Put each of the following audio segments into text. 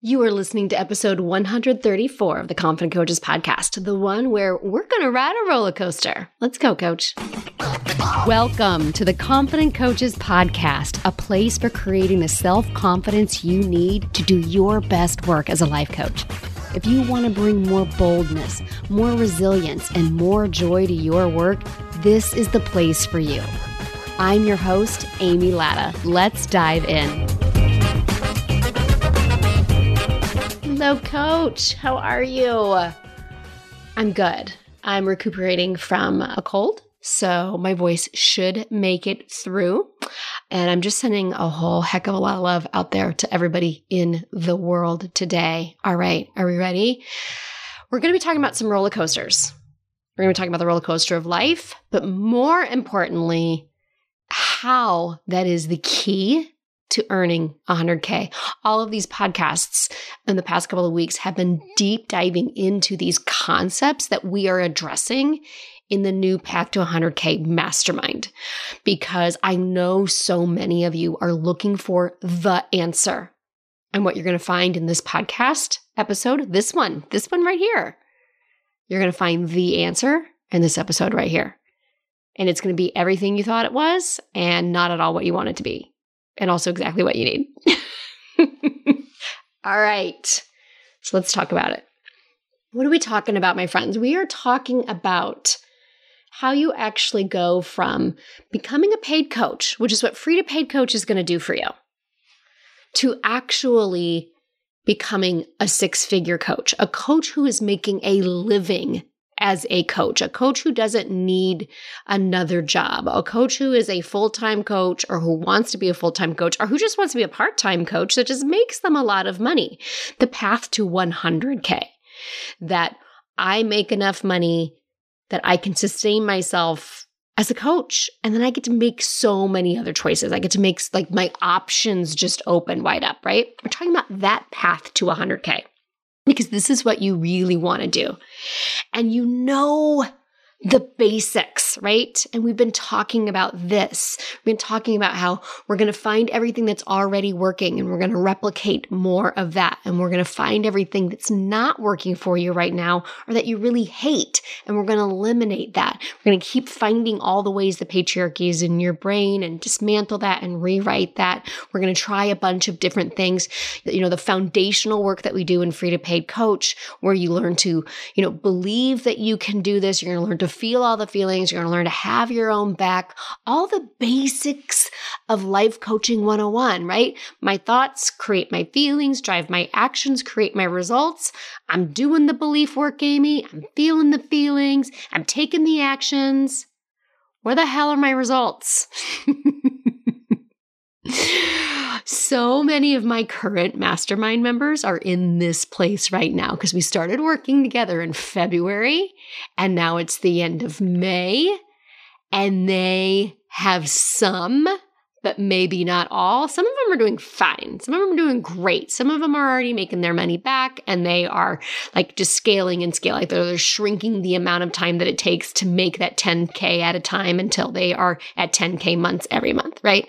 You are listening to episode 134 of the Confident Coaches podcast, the one where we're going to ride a roller coaster. Let's go, coach. Welcome to the Confident Coaches podcast, a place for creating the self confidence you need to do your best work as a life coach. If you want to bring more boldness, more resilience, and more joy to your work, this is the place for you. I'm your host, Amy Latta. Let's dive in. Hello, coach. How are you? I'm good. I'm recuperating from a cold, so my voice should make it through. And I'm just sending a whole heck of a lot of love out there to everybody in the world today. All right, are we ready? We're going to be talking about some roller coasters. We're going to be talking about the roller coaster of life, but more importantly, how that is the key to earning 100K. All of these podcasts in the past couple of weeks have been deep diving into these concepts that we are addressing in the new Path to 100K mastermind because I know so many of you are looking for the answer. And what you're going to find in this podcast episode, this one, this one right here, you're going to find the answer in this episode right here. And it's going to be everything you thought it was and not at all what you want it to be and also exactly what you need. All right. So let's talk about it. What are we talking about, my friends? We are talking about how you actually go from becoming a paid coach, which is what free to paid coach is going to do for you, to actually becoming a six figure coach, a coach who is making a living as a coach, a coach who doesn't need another job, a coach who is a full time coach or who wants to be a full time coach or who just wants to be a part time coach that just makes them a lot of money. The path to 100K that I make enough money that I can sustain myself as a coach. And then I get to make so many other choices. I get to make like my options just open wide up, right? We're talking about that path to 100K because this is what you really want to do. And you know the basics, right? And we've been talking about this. We've been talking about how we're going to find everything that's already working and we're going to replicate more of that. And we're going to find everything that's not working for you right now or that you really hate. And we're going to eliminate that. We're going to keep finding all the ways the patriarchy is in your brain and dismantle that and rewrite that. We're going to try a bunch of different things. You know, the foundational work that we do in free to paid coach, where you learn to, you know, believe that you can do this. You're going to learn to feel all the feelings. You're going to learn to have your own back, all the basics of life coaching 101, right? My thoughts create my feelings, drive my actions, create my results. I'm doing the belief work, Amy. I'm feeling the feelings. I'm taking the actions. Where the hell are my results? so many of my current mastermind members are in this place right now because we started working together in February and now it's the end of May and they have some but maybe not all. Some of them are doing fine. Some of them are doing great. Some of them are already making their money back and they are like just scaling and scaling. Like they're, they're shrinking the amount of time that it takes to make that 10K at a time until they are at 10K months every month, right?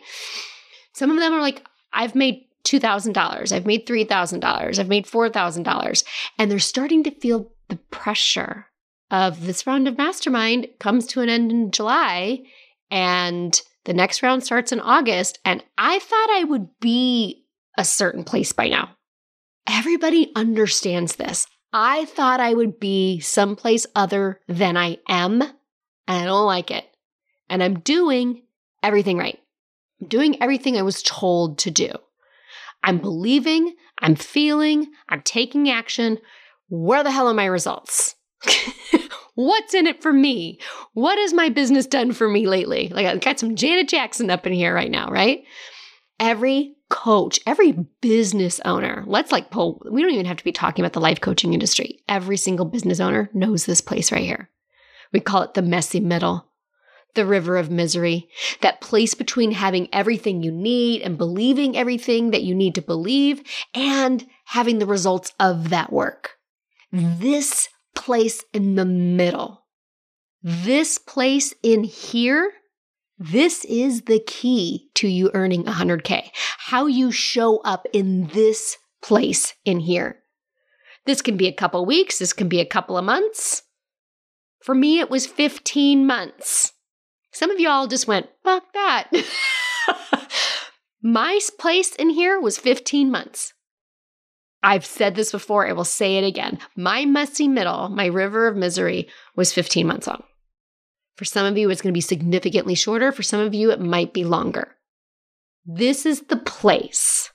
Some of them are like, I've made $2,000, I've made $3,000, I've made $4,000. And they're starting to feel the pressure of this round of mastermind comes to an end in July and the next round starts in August. And I thought I would be a certain place by now. Everybody understands this. I thought I would be someplace other than I am, and I don't like it. And I'm doing everything right. Doing everything I was told to do. I'm believing, I'm feeling, I'm taking action. Where the hell are my results? What's in it for me? What has my business done for me lately? Like, I've got some Janet Jackson up in here right now, right? Every coach, every business owner, let's like pull, we don't even have to be talking about the life coaching industry. Every single business owner knows this place right here. We call it the messy middle the river of misery, that place between having everything you need and believing everything that you need to believe and having the results of that work. This place in the middle, this place in here, this is the key to you earning 100K. How you show up in this place in here. This can be a couple weeks, this can be a couple of months. For me, it was 15 months. Some of y'all just went, fuck that. My place in here was 15 months. I've said this before, I will say it again. My messy middle, my river of misery, was 15 months long. For some of you, it's going to be significantly shorter. For some of you, it might be longer. This is the place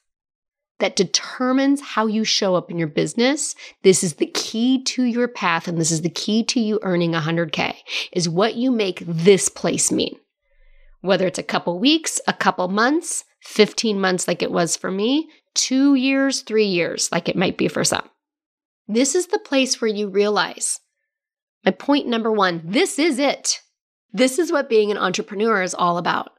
that determines how you show up in your business. This is the key to your path, and this is the key to you earning 100K, is what you make this place mean. Whether it's a couple weeks, a couple months, 15 months like it was for me, two years, three years like it might be for some. This is the place where you realize my point number one this is it. This is what being an entrepreneur is all about.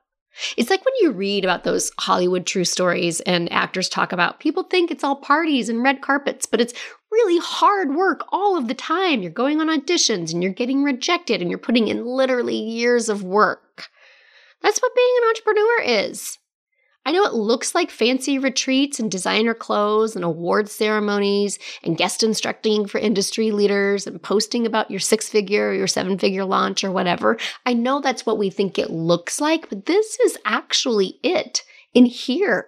It's like when you read about those Hollywood true stories and actors talk about people think it's all parties and red carpets, but it's really hard work all of the time. You're going on auditions and you're getting rejected and you're putting in literally years of work. That's what being an entrepreneur is. I know it looks like fancy retreats and designer clothes and award ceremonies and guest instructing for industry leaders and posting about your six figure or your seven figure launch or whatever. I know that's what we think it looks like, but this is actually it in here.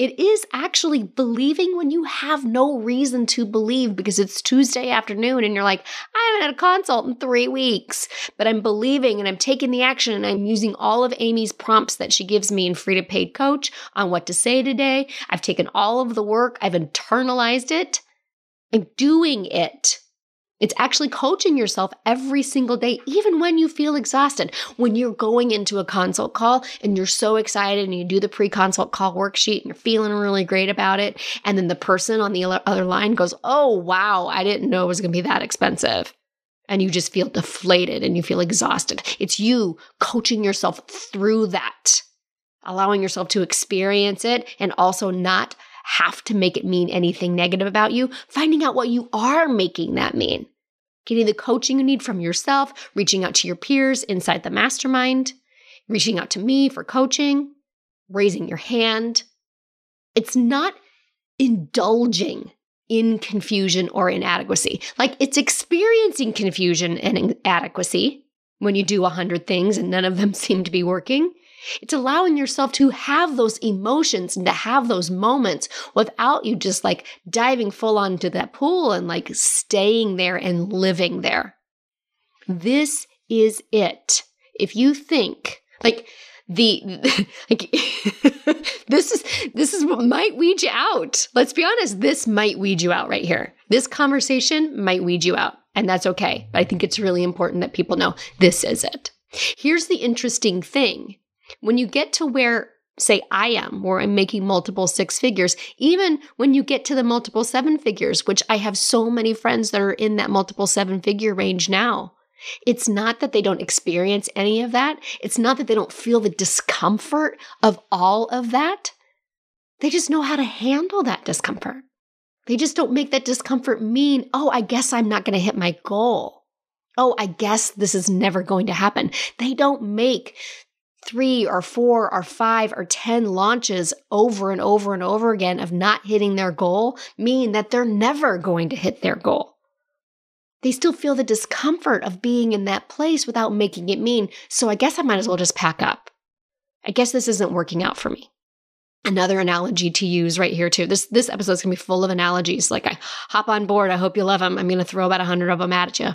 It is actually believing when you have no reason to believe because it's Tuesday afternoon and you're like, I haven't had a consult in three weeks, but I'm believing and I'm taking the action and I'm using all of Amy's prompts that she gives me in free to paid coach on what to say today. I've taken all of the work, I've internalized it. I'm doing it. It's actually coaching yourself every single day, even when you feel exhausted. When you're going into a consult call and you're so excited and you do the pre consult call worksheet and you're feeling really great about it. And then the person on the other line goes, Oh, wow, I didn't know it was going to be that expensive. And you just feel deflated and you feel exhausted. It's you coaching yourself through that, allowing yourself to experience it and also not have to make it mean anything negative about you, finding out what you are making that mean. Getting the coaching you need from yourself, reaching out to your peers inside the mastermind, reaching out to me for coaching, raising your hand. It's not indulging in confusion or inadequacy. Like it's experiencing confusion and inadequacy when you do a hundred things and none of them seem to be working. It's allowing yourself to have those emotions and to have those moments without you just like diving full onto that pool and like staying there and living there. This is it. If you think like the like this is this is what might weed you out. Let's be honest, this might weed you out right here. This conversation might weed you out, and that's okay. But I think it's really important that people know this is it. Here's the interesting thing when you get to where say I am, where I'm making multiple six figures, even when you get to the multiple seven figures, which I have so many friends that are in that multiple seven figure range now. It's not that they don't experience any of that. It's not that they don't feel the discomfort of all of that. They just know how to handle that discomfort. They just don't make that discomfort mean, oh, I guess I'm not going to hit my goal. Oh, I guess this is never going to happen. They don't make three or four or five or 10 launches over and over and over again of not hitting their goal mean that they're never going to hit their goal. They still feel the discomfort of being in that place without making it mean, so I guess I might as well just pack up. I guess this isn't working out for me. Another analogy to use right here too. This this episode is gonna be full of analogies. Like I hop on board. I hope you love them. I'm gonna throw about a hundred of them at you.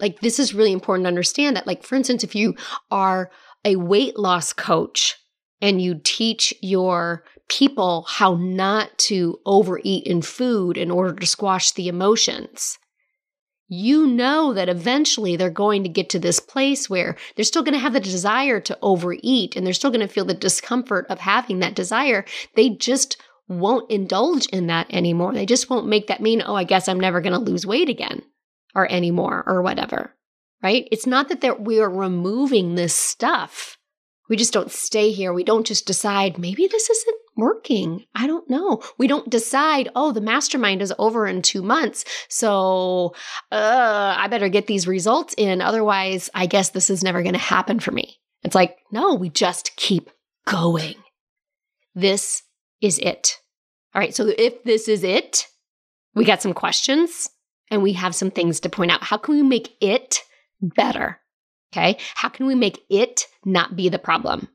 Like this is really important to understand that. Like for instance, if you are a weight loss coach and you teach your people how not to overeat in food in order to squash the emotions, you know that eventually they're going to get to this place where they're still going to have the desire to overeat and they're still going to feel the discomfort of having that desire. They just won't indulge in that anymore. They just won't make that mean, oh, I guess I'm never going to lose weight again or anymore or whatever right? It's not that we are removing this stuff. We just don't stay here. We don't just decide, maybe this isn't working. I don't know. We don't decide, oh, the mastermind is over in two months. So uh, I better get these results in. Otherwise, I guess this is never going to happen for me. It's like, no, we just keep going. This is it. All right, so if this is it, we got some questions and we have some things to point out. How can we make it better? Okay, how can we make it not be the problem?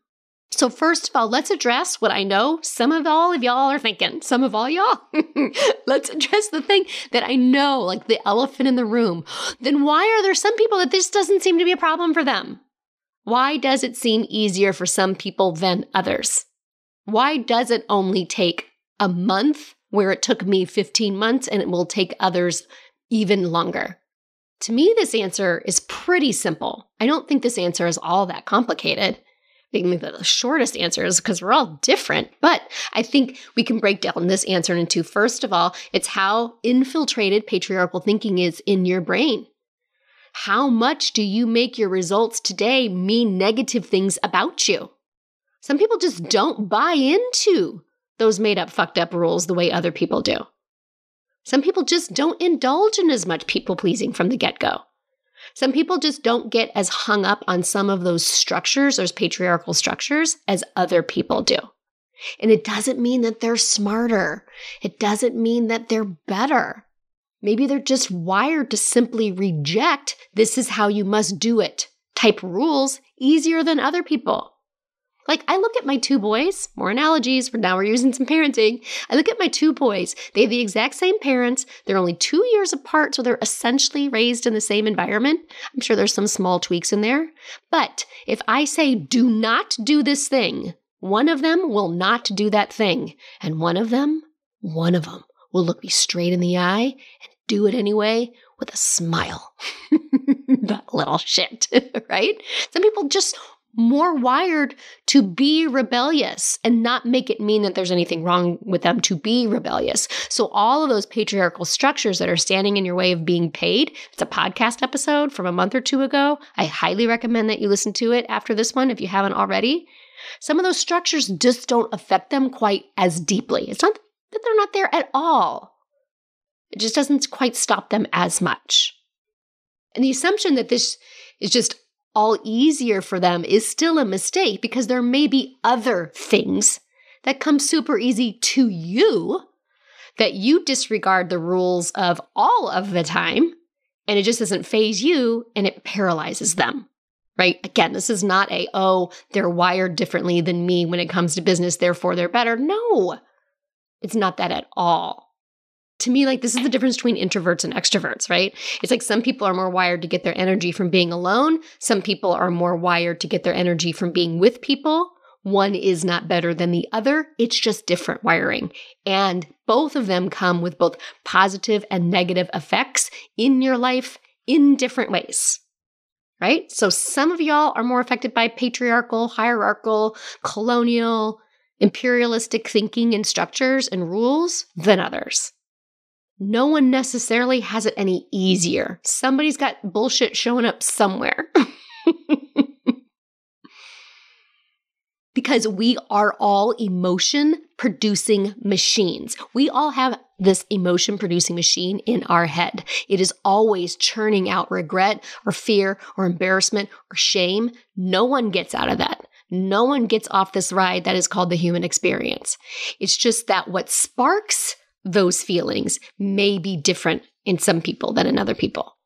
So, first of all, let's address what I know some of all of y'all are thinking. Some of all y'all. let's address the thing that I know, like the elephant in the room. Then, why are there some people that this doesn't seem to be a problem for them? Why does it seem easier for some people than others? Why does it only take a month where it took me 15 months and it will take others even longer? To me, this answer is pretty simple. I don't think this answer is all that complicated I think the shortest answer is because we're all different. But I think we can break down this answer into first of all, it's how infiltrated patriarchal thinking is in your brain. How much do you make your results today mean negative things about you? Some people just don't buy into those made up, fucked up rules the way other people do. Some people just don't indulge in as much people pleasing from the get go. Some people just don't get as hung up on some of those structures, those patriarchal structures, as other people do. And it doesn't mean that they're smarter. It doesn't mean that they're better. Maybe they're just wired to simply reject this is how you must do it type rules easier than other people. Like, I look at my two boys, more analogies, for now we're using some parenting. I look at my two boys. They have the exact same parents. They're only two years apart, so they're essentially raised in the same environment. I'm sure there's some small tweaks in there. But if I say, do not do this thing, one of them will not do that thing. And one of them, one of them will look me straight in the eye and do it anyway with a smile. that little shit, right? Some people just more wired to be rebellious and not make it mean that there's anything wrong with them to be rebellious. So, all of those patriarchal structures that are standing in your way of being paid, it's a podcast episode from a month or two ago. I highly recommend that you listen to it after this one if you haven't already. Some of those structures just don't affect them quite as deeply. It's not that they're not there at all, it just doesn't quite stop them as much. And the assumption that this is just all easier for them is still a mistake because there may be other things that come super easy to you that you disregard the rules of all of the time and it just doesn't faze you and it paralyzes them. Right? Again, this is not a, oh, they're wired differently than me when it comes to business, therefore they're better. No, it's not that at all to me, like this is the difference between introverts and extroverts, right? It's like some people are more wired to get their energy from being alone. Some people are more wired to get their energy from being with people. One is not better than the other. It's just different wiring. And both of them come with both positive and negative effects in your life in different ways. Right? So some of y'all are more affected by patriarchal, hierarchical, colonial, imperialistic thinking and structures and rules than others no one necessarily has it any easier. Somebody's got bullshit showing up somewhere. because we are all emotion producing machines. We all have this emotion producing machine in our head. It is always churning out regret or fear or embarrassment or shame. No one gets out of that. No one gets off this ride that is called the human experience. It's just that what sparks those feelings may be different in some people than in other people.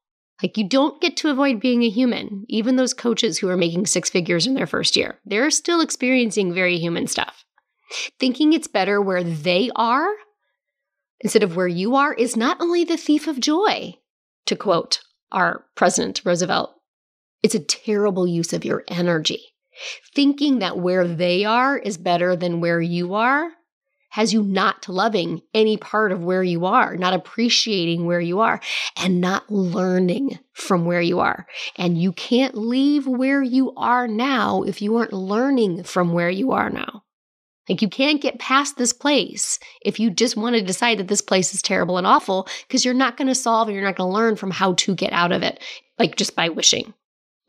Like you don't get to avoid being a human. Even those coaches who are making six figures in their first year, they're still experiencing very human stuff. Thinking it's better where they are instead of where you are is not only the thief of joy, to quote our President Roosevelt, it's a terrible use of your energy. Thinking that where they are is better than where you are has you not loving any part of where you are, not appreciating where you are, and not learning from where you are. And you can't leave where you are now if you aren't learning from where you are now. Like you can't get past this place if you just want to decide that this place is terrible and awful because you're not going to solve and you're not going to learn from how to get out of it, like just by wishing.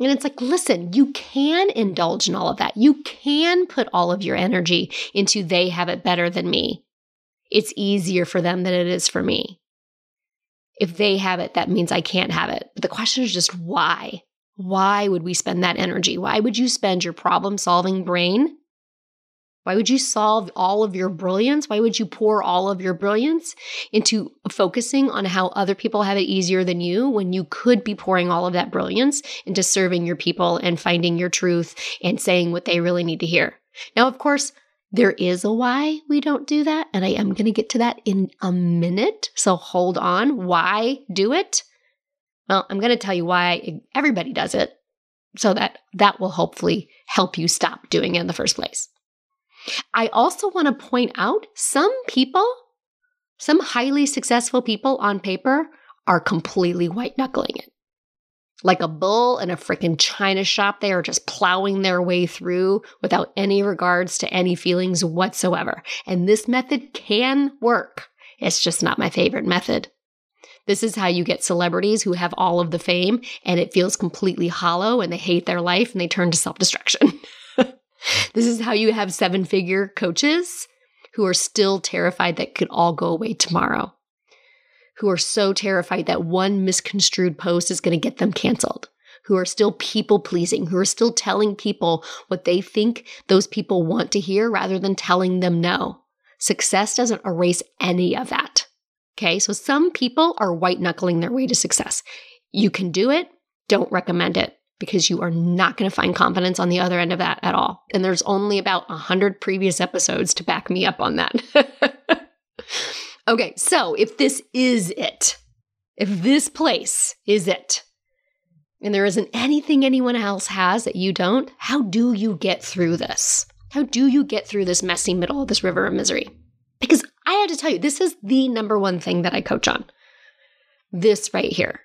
And it's like, listen, you can indulge in all of that. You can put all of your energy into they have it better than me. It's easier for them than it is for me. If they have it, that means I can't have it. But the question is just why? Why would we spend that energy? Why would you spend your problem solving brain Why would you solve all of your brilliance? Why would you pour all of your brilliance into focusing on how other people have it easier than you when you could be pouring all of that brilliance into serving your people and finding your truth and saying what they really need to hear? Now, of course, there is a why we don't do that, and I am going to get to that in a minute. So hold on. Why do it? Well, I'm going to tell you why everybody does it so that that will hopefully help you stop doing it in the first place. I also want to point out some people, some highly successful people on paper, are completely white knuckling it. Like a bull in a freaking china shop, they are just plowing their way through without any regards to any feelings whatsoever. And this method can work. It's just not my favorite method. This is how you get celebrities who have all of the fame and it feels completely hollow and they hate their life and they turn to self destruction. This is how you have seven figure coaches who are still terrified that could all go away tomorrow, who are so terrified that one misconstrued post is going to get them canceled, who are still people pleasing, who are still telling people what they think those people want to hear rather than telling them no. Success doesn't erase any of that. Okay, so some people are white knuckling their way to success. You can do it, don't recommend it because you are not going to find confidence on the other end of that at all. And there's only about 100 previous episodes to back me up on that. okay, so if this is it, if this place is it, and there isn't anything anyone else has that you don't, how do you get through this? How do you get through this messy middle of this river of misery? Because I have to tell you, this is the number one thing that I coach on. This right here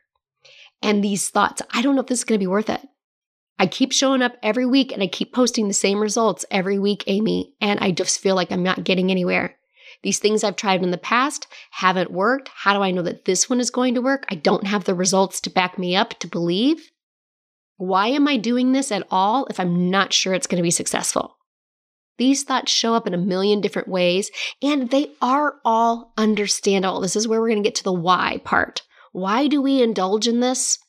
and these thoughts. I don't know if this is going to be worth it. I keep showing up every week and I keep posting the same results every week, Amy, and I just feel like I'm not getting anywhere. These things I've tried in the past haven't worked. How do I know that this one is going to work? I don't have the results to back me up to believe. Why am I doing this at all if I'm not sure it's going to be successful? These thoughts show up in a million different ways, and they are all understandable. This is where we're going to get to the why part. Why do we indulge in this?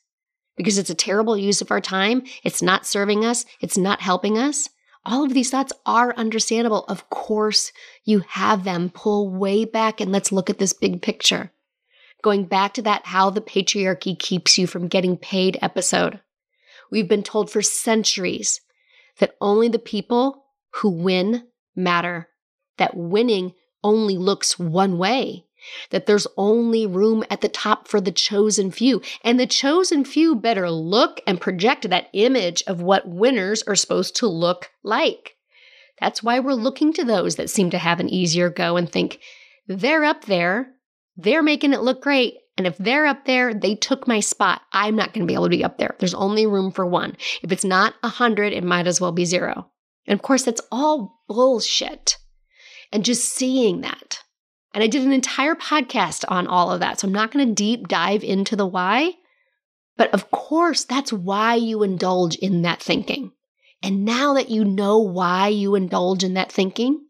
Because it's a terrible use of our time. It's not serving us. It's not helping us. All of these thoughts are understandable. Of course, you have them. Pull way back and let's look at this big picture. Going back to that how the patriarchy keeps you from getting paid episode. We've been told for centuries that only the people who win matter, that winning only looks one way that there's only room at the top for the chosen few. And the chosen few better look and project that image of what winners are supposed to look like. That's why we're looking to those that seem to have an easier go and think, they're up there, they're making it look great. And if they're up there, they took my spot. I'm not going to be able to be up there. There's only room for one. If it's not a 100, it might as well be zero. And of course, that's all bullshit. And just seeing that and I did an entire podcast on all of that. So I'm not going to deep dive into the why. But of course, that's why you indulge in that thinking. And now that you know why you indulge in that thinking,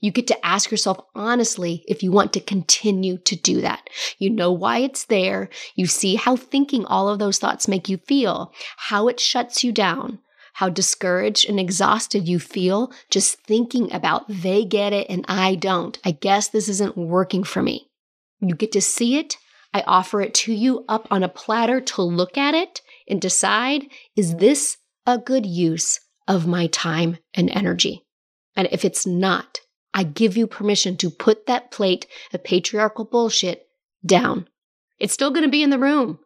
you get to ask yourself honestly if you want to continue to do that. You know why it's there. You see how thinking all of those thoughts make you feel, how it shuts you down, how discouraged and exhausted you feel just thinking about they get it and I don't. I guess this isn't working for me. You get to see it. I offer it to you up on a platter to look at it and decide is this a good use of my time and energy? And if it's not, I give you permission to put that plate of patriarchal bullshit down. It's still going to be in the room.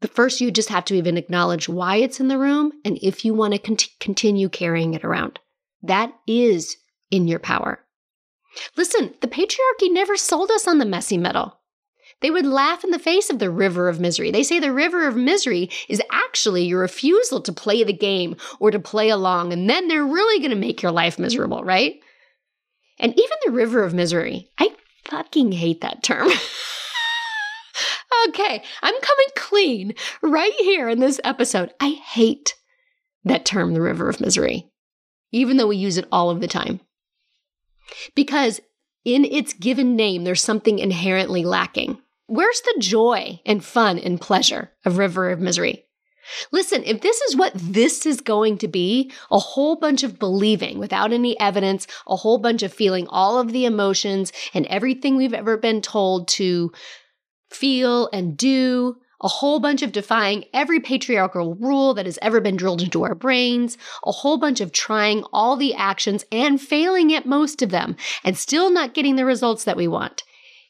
But first, you just have to even acknowledge why it's in the room and if you want to cont- continue carrying it around. That is in your power. Listen, the patriarchy never sold us on the messy middle. They would laugh in the face of the river of misery. They say the river of misery is actually your refusal to play the game or to play along, and then they're really going to make your life miserable, right? And even the river of misery, I fucking hate that term. okay, I'm coming clean right here in this episode. I hate that term, the river of misery, even though we use it all of the time. Because in its given name, there's something inherently lacking. Where's the joy and fun and pleasure of river of misery? Listen, if this is what this is going to be, a whole bunch of believing without any evidence, a whole bunch of feeling all of the emotions and everything we've ever been told to feel and do, a whole bunch of defying every patriarchal rule that has ever been drilled into our brains, a whole bunch of trying all the actions and failing at most of them and still not getting the results that we want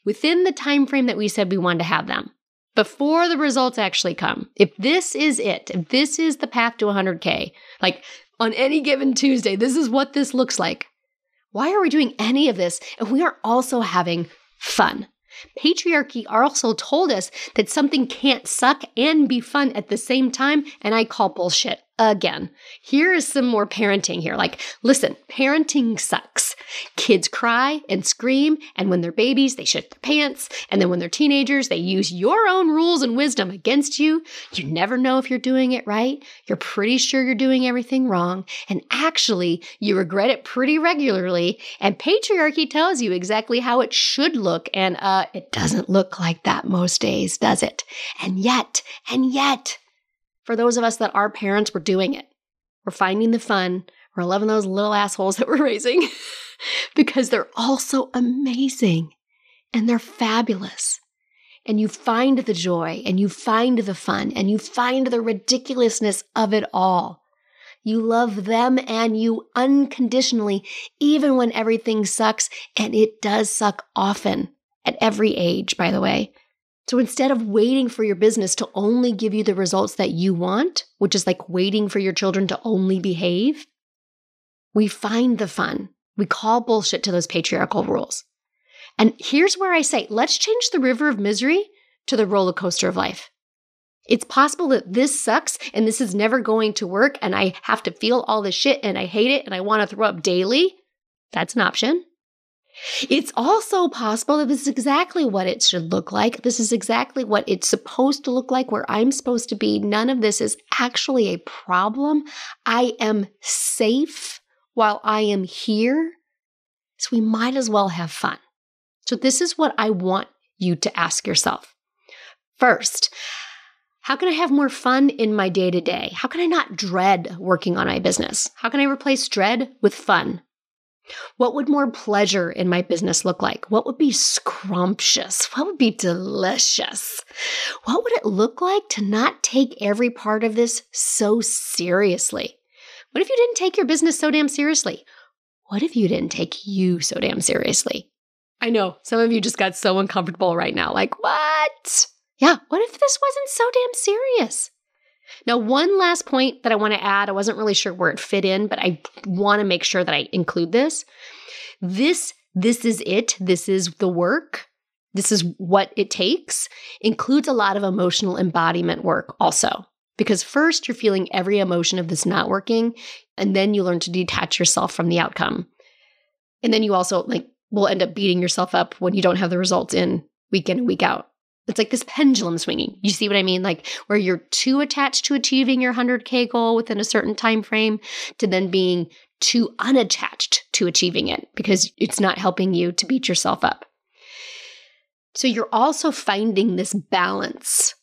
within the time frame that we said we wanted to have them before the results actually come. If this is it, if this is the path to 100K, like on any given Tuesday, this is what this looks like. Why are we doing any of this if we are also having fun? Patriarchy also told us that something can't suck and be fun at the same time, and I call bullshit again. Here is some more parenting here. Like, listen, parenting sucks. Kids cry and scream, and when they're babies, they shit their pants. And then when they're teenagers, they use your own rules and wisdom against you. You never know if you're doing it right. You're pretty sure you're doing everything wrong. And actually, you regret it pretty regularly. And patriarchy tells you exactly how it should look. And uh, it doesn't look like that most days, does it? And yet, and yet, for those of us that are parents, we're doing it. We're finding the fun. We're loving those little assholes that we're raising. because they're all so amazing and they're fabulous. And you find the joy and you find the fun and you find the ridiculousness of it all. You love them and you unconditionally, even when everything sucks, and it does suck often at every age, by the way. So instead of waiting for your business to only give you the results that you want, which is like waiting for your children to only behave, we find the fun we call bullshit to those patriarchal rules. And here's where I say, let's change the river of misery to the roller coaster of life. It's possible that this sucks and this is never going to work and I have to feel all this shit and I hate it and I want to throw up daily. That's an option. It's also possible that this is exactly what it should look like. This is exactly what it's supposed to look like, where I'm supposed to be. None of this is actually a problem. I am safe while I am here. So we might as well have fun. So, this is what I want you to ask yourself. First, how can I have more fun in my day to day? How can I not dread working on my business? How can I replace dread with fun? What would more pleasure in my business look like? What would be scrumptious? What would be delicious? What would it look like to not take every part of this so seriously? What if you didn't take your business so damn seriously? What if you didn't take you so damn seriously? I know some of you just got so uncomfortable right now. Like, what? Yeah, what if this wasn't so damn serious? Now, one last point that I want to add, I wasn't really sure where it fit in, but I want to make sure that I include this. This, this is it. This is the work. This is what it takes, includes a lot of emotional embodiment work also. Because first, you're feeling every emotion of this not working, and then you learn to detach yourself from the outcome. And then you also like will end up beating yourself up when you don't have the results in week in and week out. It's like this pendulum swinging. You see what I mean? Like where you're too attached to achieving your 100k goal within a certain time frame to then being too unattached to achieving it because it's not helping you to beat yourself up. So you're also finding this balance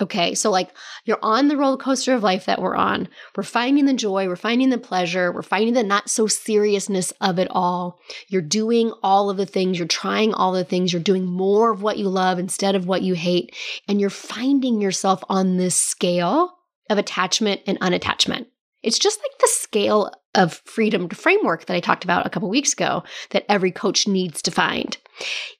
Okay. So, like, you're on the roller coaster of life that we're on. We're finding the joy, we're finding the pleasure, we're finding the not so seriousness of it all. You're doing all of the things, you're trying all the things, you're doing more of what you love instead of what you hate. And you're finding yourself on this scale of attachment and unattachment. It's just like the scale of freedom framework that I talked about a couple weeks ago that every coach needs to find.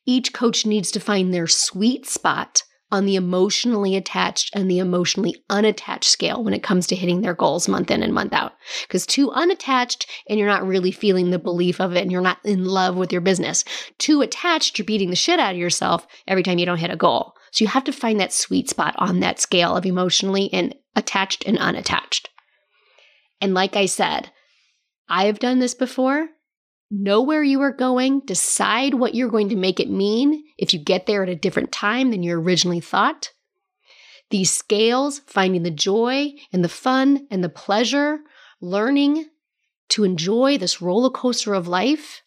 Each coach needs to find their sweet spot on the emotionally attached and the emotionally unattached scale when it comes to hitting their goals month in and month out. Because too unattached and you're not really feeling the belief of it and you're not in love with your business. Too attached, you're beating the shit out of yourself every time you don't hit a goal. So you have to find that sweet spot on that scale of emotionally and attached and unattached. And like I said, I have done this before know where you are going, decide what you're going to make it mean if you get there at a different time than you originally thought. These scales, finding the joy and the fun and the pleasure, learning to enjoy this roller coaster of life.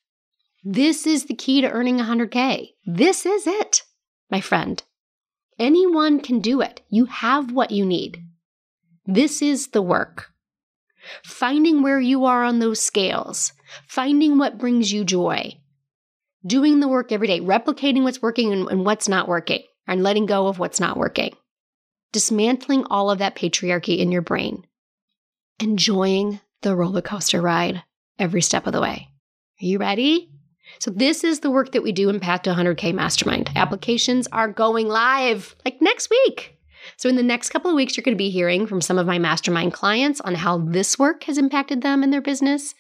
This is the key to earning 100K. This is it, my friend. Anyone can do it. You have what you need. This is the work. Finding where you are on those scales, finding what brings you joy, doing the work every day, replicating what's working and, and what's not working, and letting go of what's not working. Dismantling all of that patriarchy in your brain. Enjoying the roller coaster ride every step of the way. Are you ready? So, this is the work that we do in Path to 100K Mastermind. Applications are going live like next week. So, in the next couple of weeks, you're going to be hearing from some of my mastermind clients on how this work has impacted them in their business,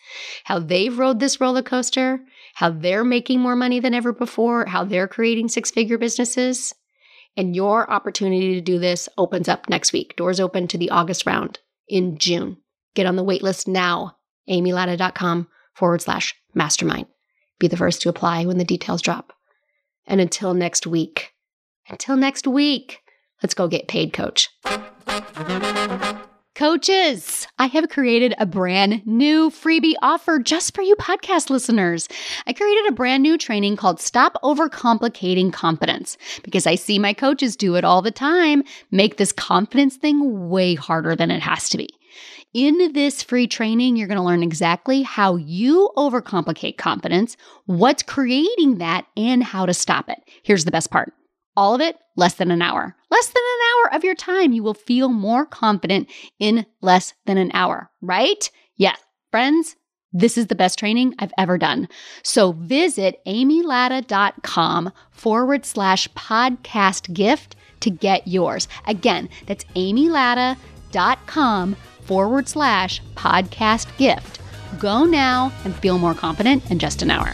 how they've rode this roller coaster, how they're making more money than ever before, how they're creating six figure businesses. And your opportunity to do this opens up next week. Doors open to the August round in June. Get on the waitlist now, amylatta.com forward slash mastermind. Be the first to apply when the details drop. And until next week, until next week, let's go get paid, coach. Coaches, I have created a brand new freebie offer just for you podcast listeners. I created a brand new training called Stop Overcomplicating Confidence because I see my coaches do it all the time, make this confidence thing way harder than it has to be. In this free training, you're going to learn exactly how you overcomplicate confidence, what's creating that, and how to stop it. Here's the best part all of it less than an hour. Less than an hour of your time. You will feel more confident in less than an hour, right? Yes, friends, this is the best training I've ever done. So visit amylatta.com forward slash podcast gift to get yours. Again, that's amylatta.com forward slash podcast gift. Go now and feel more confident in just an hour.